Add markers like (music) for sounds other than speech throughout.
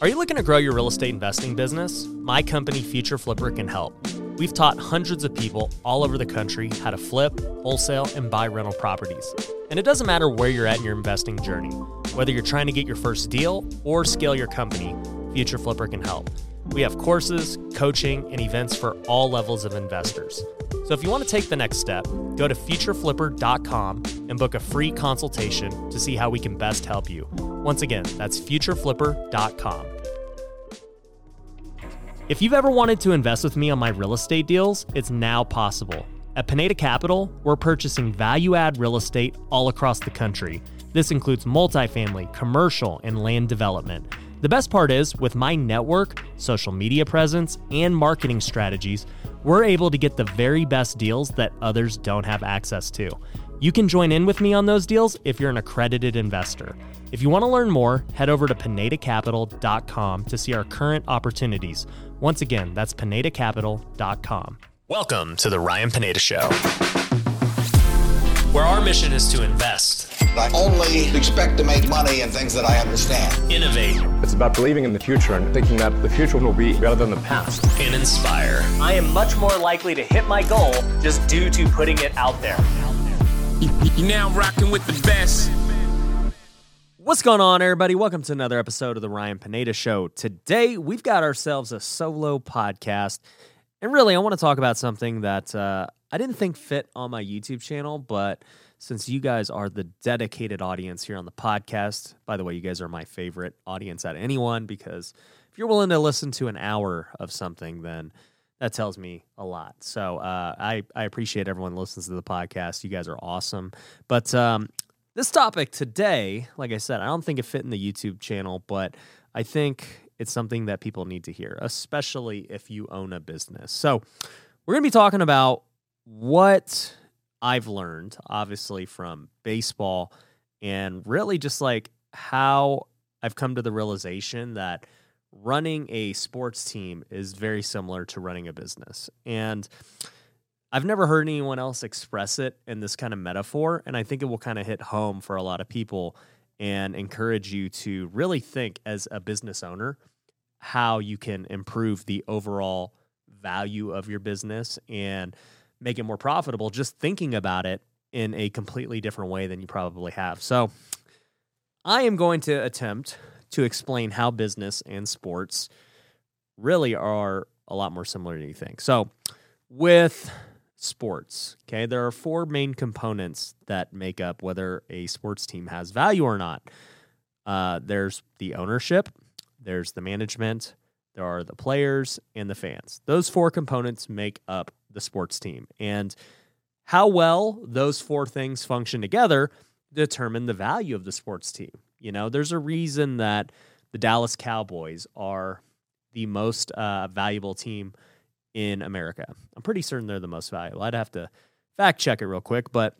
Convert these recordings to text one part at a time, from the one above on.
Are you looking to grow your real estate investing business? My company, Future Flipper, can help. We've taught hundreds of people all over the country how to flip, wholesale, and buy rental properties. And it doesn't matter where you're at in your investing journey, whether you're trying to get your first deal or scale your company, Future Flipper can help. We have courses, coaching, and events for all levels of investors. So if you want to take the next step, go to futureflipper.com and book a free consultation to see how we can best help you. Once again, that's futureflipper.com. If you've ever wanted to invest with me on my real estate deals, it's now possible. At Pineda Capital, we're purchasing value add real estate all across the country. This includes multifamily, commercial, and land development. The best part is, with my network, social media presence, and marketing strategies, we're able to get the very best deals that others don't have access to. You can join in with me on those deals if you're an accredited investor. If you want to learn more, head over to pinedacapital.com to see our current opportunities. Once again, that's pinedacapital.com. Welcome to the Ryan Pineda Show, where our mission is to invest, I only expect to make money in things that I understand. innovate, It's about believing in the future and thinking that the future will be better than the past. and inspire. I am much more likely to hit my goal just due to putting it out there. You now rocking with the best. What's going on, everybody? Welcome to another episode of the Ryan Pineda Show. Today, we've got ourselves a solo podcast. And really, I want to talk about something that uh, I didn't think fit on my YouTube channel, but since you guys are the dedicated audience here on the podcast, by the way, you guys are my favorite audience of anyone because if you're willing to listen to an hour of something, then that tells me a lot. So uh, I, I appreciate everyone listens to the podcast. You guys are awesome. But um, this topic today, like I said, I don't think it fit in the YouTube channel, but I think it's something that people need to hear, especially if you own a business. So we're going to be talking about what I've learned, obviously, from baseball and really just like how I've come to the realization that running a sports team is very similar to running a business. And I've never heard anyone else express it in this kind of metaphor. And I think it will kind of hit home for a lot of people and encourage you to really think as a business owner how you can improve the overall value of your business and make it more profitable just thinking about it in a completely different way than you probably have. So, I am going to attempt to explain how business and sports really are a lot more similar than you think. So, with sports, okay, there are four main components that make up whether a sports team has value or not. Uh, there's the ownership, there's the management, there are the players, and the fans. Those four components make up the sports team. And how well those four things function together determine the value of the sports team. You know, there's a reason that the Dallas Cowboys are the most uh, valuable team in America. I'm pretty certain they're the most valuable. I'd have to fact check it real quick, but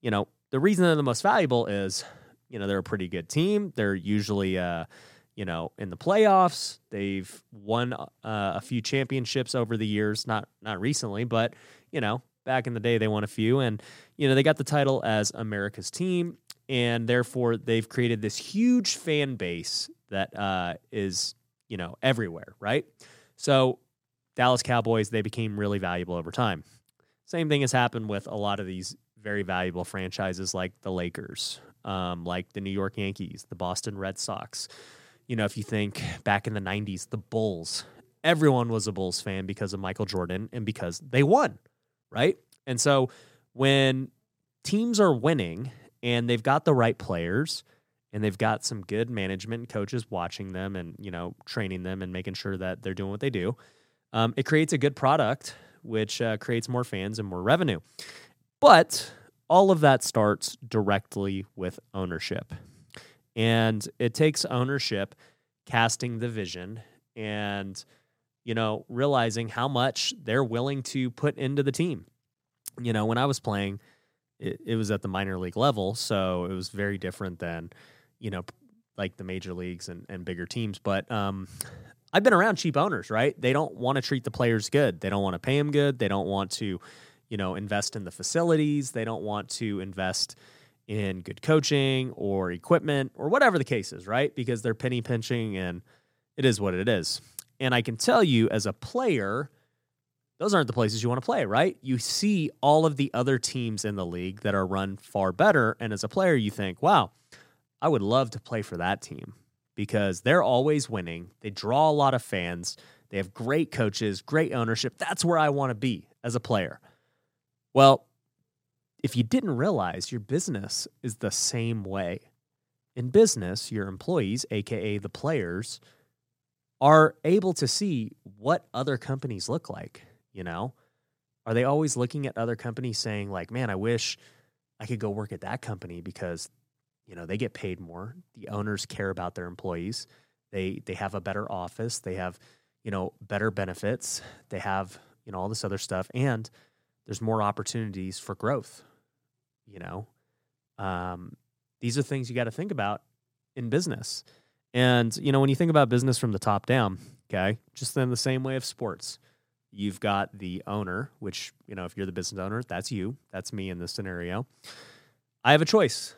you know, the reason they're the most valuable is, you know, they're a pretty good team. They're usually uh, you know, in the playoffs. They've won uh, a few championships over the years, not not recently, but you know, back in the day they won a few and you know, they got the title as America's team and therefore they've created this huge fan base that uh, is, you know, everywhere, right? So Dallas Cowboys, they became really valuable over time. Same thing has happened with a lot of these very valuable franchises like the Lakers, um, like the New York Yankees, the Boston Red Sox. You know, if you think back in the 90s, the Bulls, everyone was a Bulls fan because of Michael Jordan and because they won, right? And so when teams are winning and they've got the right players and they've got some good management and coaches watching them and, you know, training them and making sure that they're doing what they do, um, it creates a good product, which uh, creates more fans and more revenue. But all of that starts directly with ownership. And it takes ownership casting the vision and, you know, realizing how much they're willing to put into the team. You know, when I was playing, it, it was at the minor league level. So it was very different than, you know, like the major leagues and, and bigger teams. But um, I've been around cheap owners, right? They don't want to treat the players good. They don't want to pay them good. They don't want to, you know, invest in the facilities. They don't want to invest in good coaching or equipment or whatever the case is, right? Because they're penny pinching and it is what it is. And I can tell you as a player, those aren't the places you want to play, right? You see all of the other teams in the league that are run far better. And as a player, you think, wow, I would love to play for that team because they're always winning. They draw a lot of fans. They have great coaches, great ownership. That's where I want to be as a player. Well, if you didn't realize your business is the same way. In business, your employees, aka the players, are able to see what other companies look like, you know? Are they always looking at other companies saying like, "Man, I wish I could go work at that company because you know, they get paid more. The owners care about their employees. They they have a better office. They have, you know, better benefits. They have, you know, all this other stuff and there's more opportunities for growth, you know. Um, these are things you got to think about in business. And, you know, when you think about business from the top down, okay, just in the same way of sports, you've got the owner, which, you know, if you're the business owner, that's you, that's me in this scenario. I have a choice.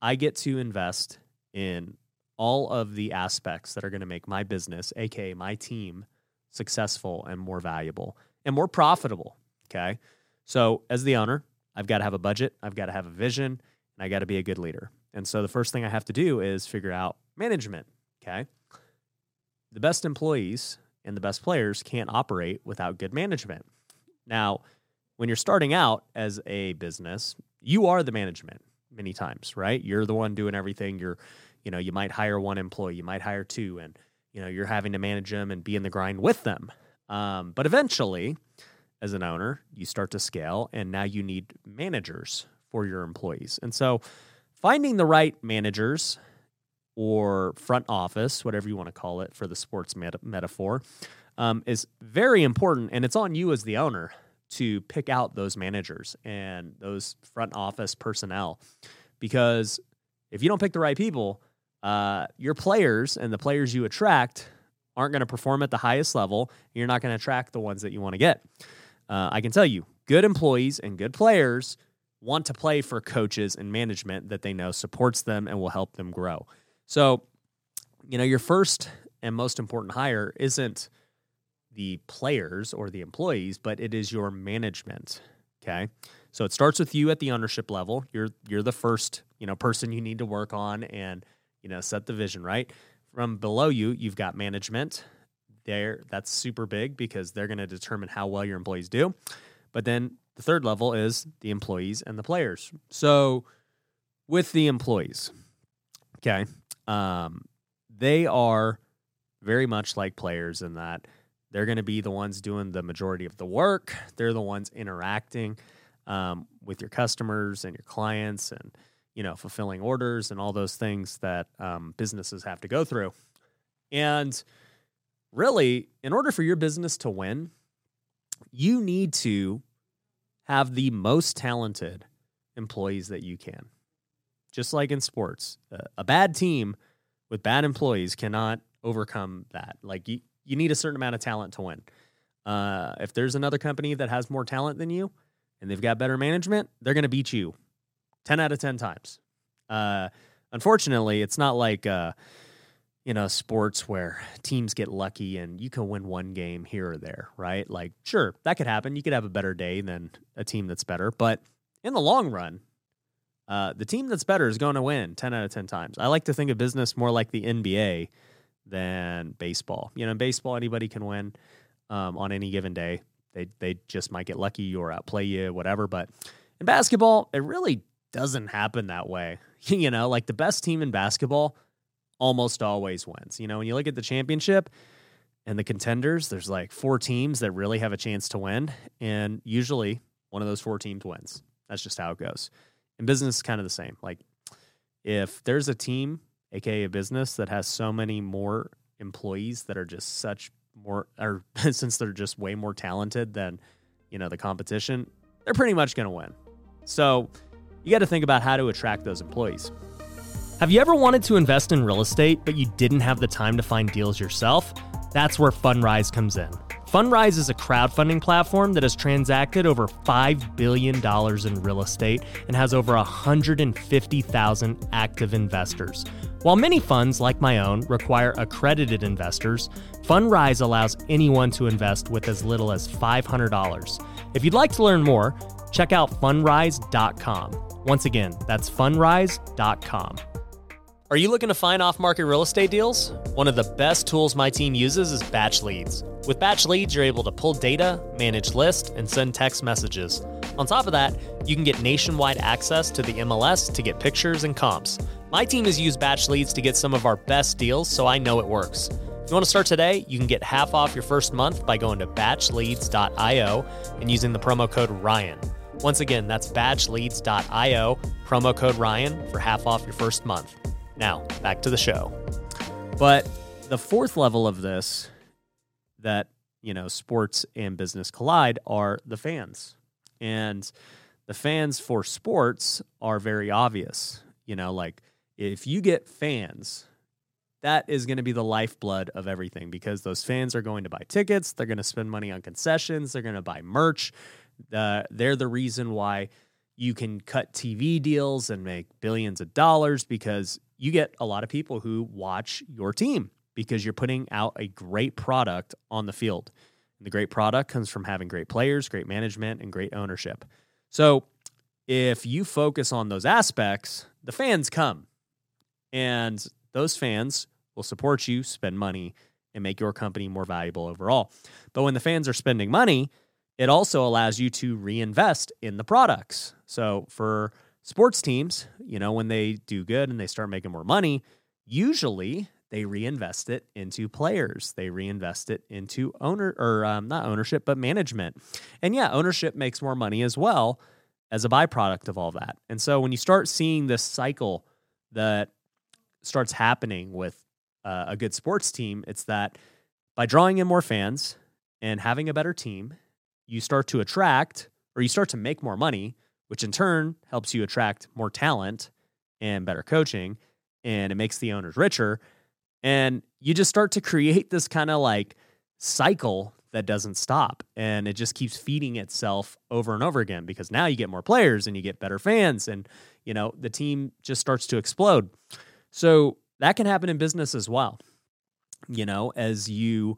I get to invest in all of the aspects that are going to make my business, aka my team, successful and more valuable and more profitable. Okay. So, as the owner, I've got to have a budget, I've got to have a vision, and I got to be a good leader. And so, the first thing I have to do is figure out management. Okay. The best employees and the best players can't operate without good management. Now, when you're starting out as a business, you are the management many times, right? You're the one doing everything. You're, you know, you might hire one employee, you might hire two, and you know, you're having to manage them and be in the grind with them. Um, but eventually, as an owner, you start to scale, and now you need managers for your employees. And so, finding the right managers or front office, whatever you want to call it for the sports meta- metaphor, um, is very important. And it's on you as the owner to pick out those managers and those front office personnel because if you don't pick the right people, uh, your players and the players you attract aren't going to perform at the highest level. you're not going to attract the ones that you want to get. Uh, I can tell you, good employees and good players want to play for coaches and management that they know supports them and will help them grow. So, you know, your first and most important hire isn't the players or the employees, but it is your management. Okay. So it starts with you at the ownership level. You're you're the first, you know, person you need to work on and, you know, set the vision, right? From below you, you've got management. There that's super big because they're going to determine how well your employees do. But then the third level is the employees and the players. So with the employees, okay, um, they are very much like players in that they're going to be the ones doing the majority of the work. They're the ones interacting um, with your customers and your clients, and you know, fulfilling orders and all those things that um, businesses have to go through. And really, in order for your business to win, you need to have the most talented employees that you can. Just like in sports, a bad team with bad employees cannot overcome that. Like you, you need a certain amount of talent to win. Uh, if there's another company that has more talent than you and they've got better management, they're going to beat you 10 out of 10 times. Uh, unfortunately, it's not like, uh, you know, sports where teams get lucky and you can win one game here or there, right? Like, sure, that could happen. You could have a better day than a team that's better. But in the long run, uh, the team that's better is going to win 10 out of 10 times. I like to think of business more like the NBA than baseball. You know, in baseball, anybody can win um, on any given day. They they just might get lucky or outplay you, whatever. But in basketball, it really doesn't happen that way. (laughs) you know, like the best team in basketball almost always wins. You know, when you look at the championship and the contenders, there's like four teams that really have a chance to win, and usually one of those four teams wins. That's just how it goes. In business, it's kind of the same. Like if there's a team aka a business that has so many more employees that are just such more or (laughs) since they're just way more talented than you know the competition they're pretty much to win so you got to think about how to attract those employees have you ever wanted to invest in real estate but you didn't have the time to find deals yourself that's where fundrise comes in Fundrise is a crowdfunding platform that has transacted over $5 billion in real estate and has over 150,000 active investors. While many funds, like my own, require accredited investors, Fundrise allows anyone to invest with as little as $500. If you'd like to learn more, check out fundrise.com. Once again, that's fundrise.com. Are you looking to find off market real estate deals? One of the best tools my team uses is BatchLeads. With BatchLeads, you're able to pull data, manage lists, and send text messages. On top of that, you can get nationwide access to the MLS to get pictures and comps. My team has used BatchLeads to get some of our best deals, so I know it works. If you want to start today, you can get half off your first month by going to batchleads.io and using the promo code Ryan. Once again, that's batchleads.io, promo code Ryan for half off your first month. Now, back to the show. But the fourth level of this that, you know, sports and business collide are the fans. And the fans for sports are very obvious. You know, like if you get fans, that is going to be the lifeblood of everything because those fans are going to buy tickets, they're going to spend money on concessions, they're going to buy merch. Uh, they're the reason why you can cut TV deals and make billions of dollars because you get a lot of people who watch your team because you're putting out a great product on the field. And the great product comes from having great players, great management, and great ownership. So if you focus on those aspects, the fans come. And those fans will support you, spend money, and make your company more valuable overall. But when the fans are spending money, it also allows you to reinvest in the products. So for sports teams, you know, when they do good and they start making more money, usually they reinvest it into players. They reinvest it into owner or um, not ownership, but management. And yeah, ownership makes more money as well as a byproduct of all that. And so when you start seeing this cycle that starts happening with uh, a good sports team, it's that by drawing in more fans and having a better team, you start to attract or you start to make more money, which in turn helps you attract more talent and better coaching, and it makes the owners richer. And you just start to create this kind of like cycle that doesn't stop and it just keeps feeding itself over and over again because now you get more players and you get better fans and you know the team just starts to explode so that can happen in business as well you know as you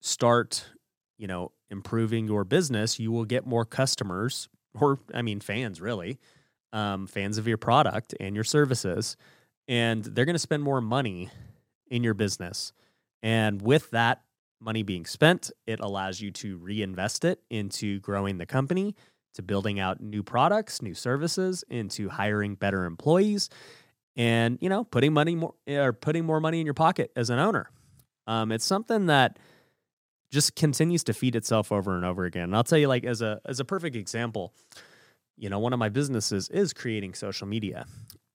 start you know improving your business you will get more customers or i mean fans really um, fans of your product and your services and they're going to spend more money in your business and with that money being spent, it allows you to reinvest it into growing the company, to building out new products, new services, into hiring better employees, and you know, putting money more or putting more money in your pocket as an owner. Um, it's something that just continues to feed itself over and over again. And I'll tell you, like as a as a perfect example, you know, one of my businesses is creating social media.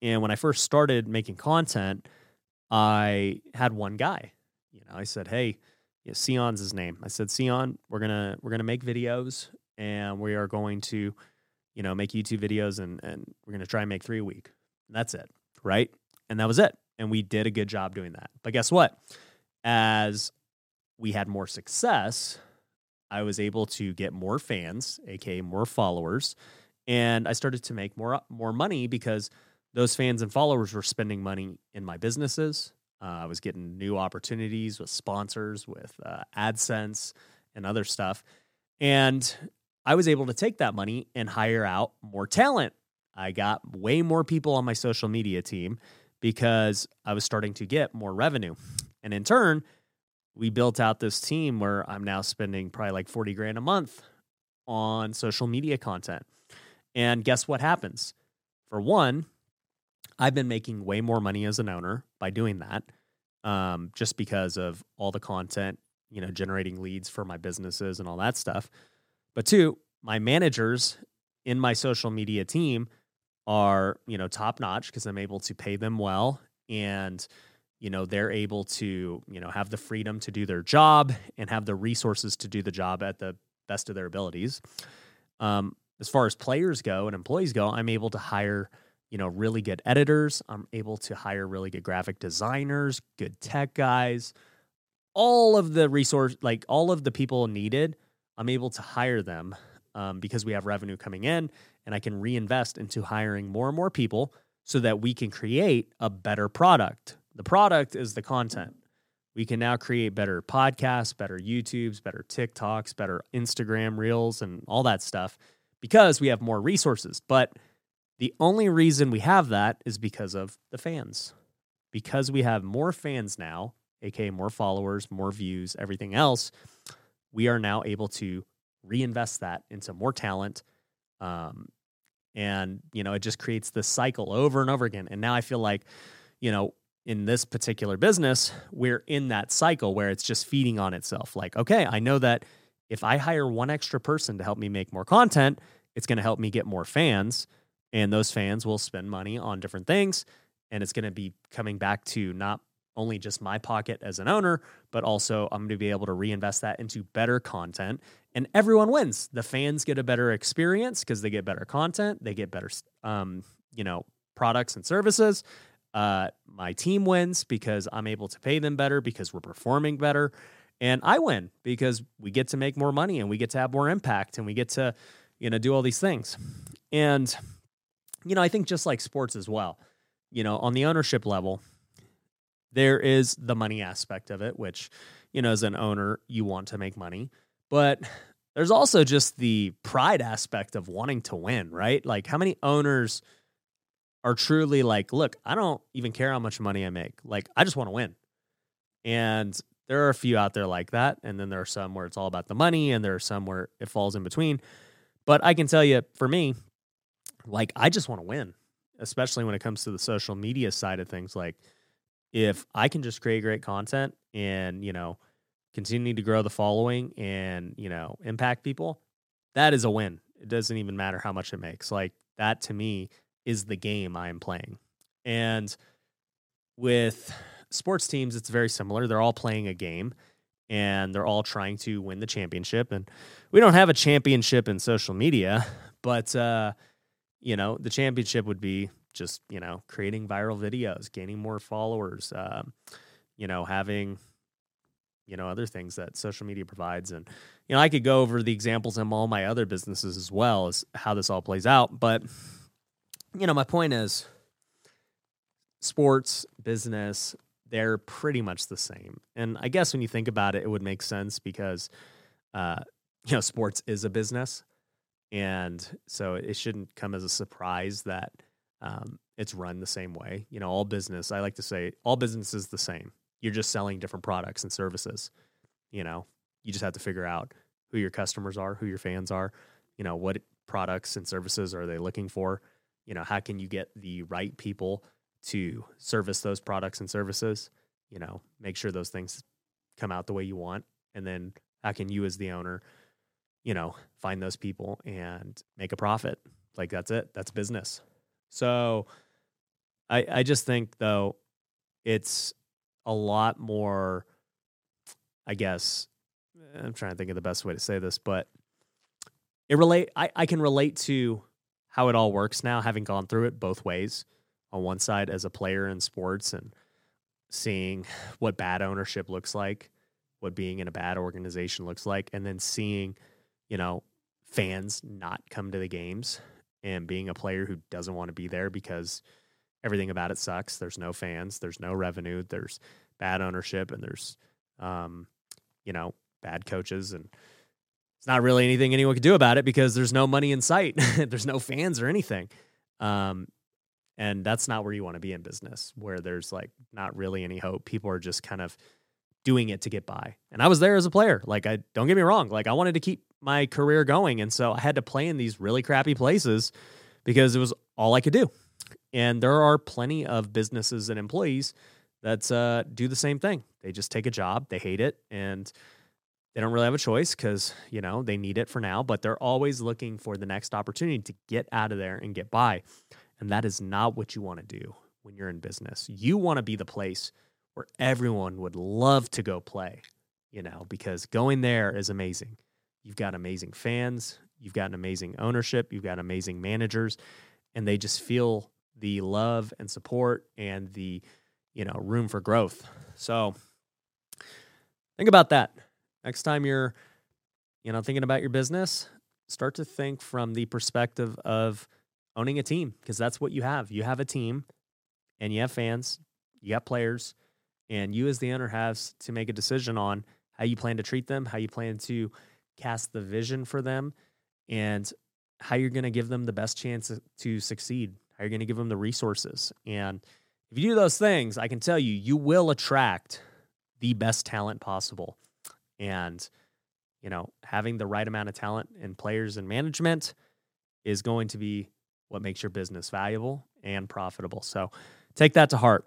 And when I first started making content, I had one guy. You know, I said, "Hey, yeah, Sion's his name. I said, Sion, we're gonna we're gonna make videos and we are going to, you know, make YouTube videos and and we're gonna try and make three a week. And that's it, right? And that was it. And we did a good job doing that. But guess what? As we had more success, I was able to get more fans, aka more followers, and I started to make more more money because those fans and followers were spending money in my businesses, uh, I was getting new opportunities with sponsors, with uh, AdSense, and other stuff. And I was able to take that money and hire out more talent. I got way more people on my social media team because I was starting to get more revenue. And in turn, we built out this team where I'm now spending probably like 40 grand a month on social media content. And guess what happens? For one, I've been making way more money as an owner by doing that, um, just because of all the content, you know, generating leads for my businesses and all that stuff. But two, my managers in my social media team are, you know, top notch because I'm able to pay them well and you know they're able to you know have the freedom to do their job and have the resources to do the job at the best of their abilities um, as far as players go and employees go i'm able to hire you know, really good editors. I'm able to hire really good graphic designers, good tech guys, all of the resource, like all of the people needed, I'm able to hire them um, because we have revenue coming in and I can reinvest into hiring more and more people so that we can create a better product. The product is the content. We can now create better podcasts, better YouTubes, better TikToks, better Instagram reels, and all that stuff because we have more resources. But the only reason we have that is because of the fans. Because we have more fans now, aka more followers, more views, everything else, we are now able to reinvest that into more talent. Um, and, you know, it just creates this cycle over and over again. And now I feel like, you know, in this particular business, we're in that cycle where it's just feeding on itself. Like, okay, I know that if I hire one extra person to help me make more content, it's going to help me get more fans. And those fans will spend money on different things. And it's going to be coming back to not only just my pocket as an owner, but also I'm going to be able to reinvest that into better content. And everyone wins. The fans get a better experience because they get better content, they get better, um, you know, products and services. Uh, my team wins because I'm able to pay them better because we're performing better. And I win because we get to make more money and we get to have more impact and we get to, you know, do all these things. And, you know, I think just like sports as well, you know, on the ownership level, there is the money aspect of it, which, you know, as an owner, you want to make money. But there's also just the pride aspect of wanting to win, right? Like, how many owners are truly like, look, I don't even care how much money I make. Like, I just want to win. And there are a few out there like that. And then there are some where it's all about the money, and there are some where it falls in between. But I can tell you, for me, like, I just want to win, especially when it comes to the social media side of things. Like, if I can just create great content and, you know, continue to grow the following and, you know, impact people, that is a win. It doesn't even matter how much it makes. Like, that to me is the game I am playing. And with sports teams, it's very similar. They're all playing a game and they're all trying to win the championship. And we don't have a championship in social media, but, uh, you know, the championship would be just, you know, creating viral videos, gaining more followers, uh, you know, having, you know, other things that social media provides. And, you know, I could go over the examples in all my other businesses as well as how this all plays out. But, you know, my point is sports, business, they're pretty much the same. And I guess when you think about it, it would make sense because, uh, you know, sports is a business. And so it shouldn't come as a surprise that um, it's run the same way. You know, all business, I like to say, all business is the same. You're just selling different products and services. You know, you just have to figure out who your customers are, who your fans are, you know, what products and services are they looking for you know how can you get the right people to service those products and services? You know make sure those things come out the way you want. And then how can you as the owner you know find those people and make a profit? Like that's it. That's business. So i i just think though it's a lot more i guess i'm trying to think of the best way to say this but it relate I, I can relate to how it all works now, having gone through it both ways. On one side, as a player in sports and seeing what bad ownership looks like, what being in a bad organization looks like, and then seeing, you know, fans not come to the games and being a player who doesn't want to be there because everything about it sucks. There's no fans, there's no revenue, there's bad ownership, and there's, um, you know, bad coaches and it's not really anything anyone could do about it because there's no money in sight. (laughs) there's no fans or anything. Um, and that's not where you want to be in business, where there's like not really any hope. People are just kind of doing it to get by. And I was there as a player. Like I don't get me wrong, like I wanted to keep my career going and so I had to play in these really crappy places because it was all I could do. And there are plenty of businesses and employees that uh, do the same thing. They just take a job, they hate it, and they don't really have a choice because you know they need it for now but they're always looking for the next opportunity to get out of there and get by. And that is not what you want to do when you're in business. You want to be the place where everyone would love to go play you know because going there is amazing. You've got amazing fans you've got an amazing ownership you've got amazing managers and they just feel the love and support and the you know room for growth. So think about that. Next time you're, you know, thinking about your business, start to think from the perspective of owning a team because that's what you have. You have a team and you have fans, you have players, and you as the owner has to make a decision on how you plan to treat them, how you plan to cast the vision for them, and how you're going to give them the best chance to succeed, how you're going to give them the resources. And if you do those things, I can tell you, you will attract the best talent possible. And, you know, having the right amount of talent and players and management is going to be what makes your business valuable and profitable. So take that to heart.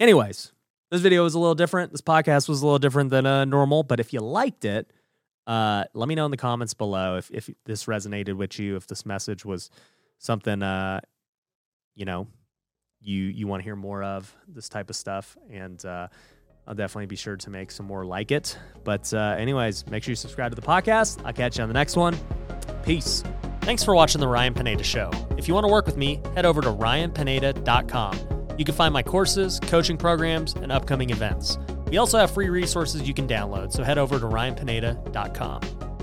Anyways, this video was a little different. This podcast was a little different than uh, normal, but if you liked it, uh, let me know in the comments below if, if this resonated with you, if this message was something, uh, you know, you, you want to hear more of this type of stuff. And, uh, I'll definitely be sure to make some more like it. But, uh, anyways, make sure you subscribe to the podcast. I'll catch you on the next one. Peace. Thanks for watching The Ryan Pineda Show. If you want to work with me, head over to ryanpineda.com. You can find my courses, coaching programs, and upcoming events. We also have free resources you can download, so head over to ryanpineda.com.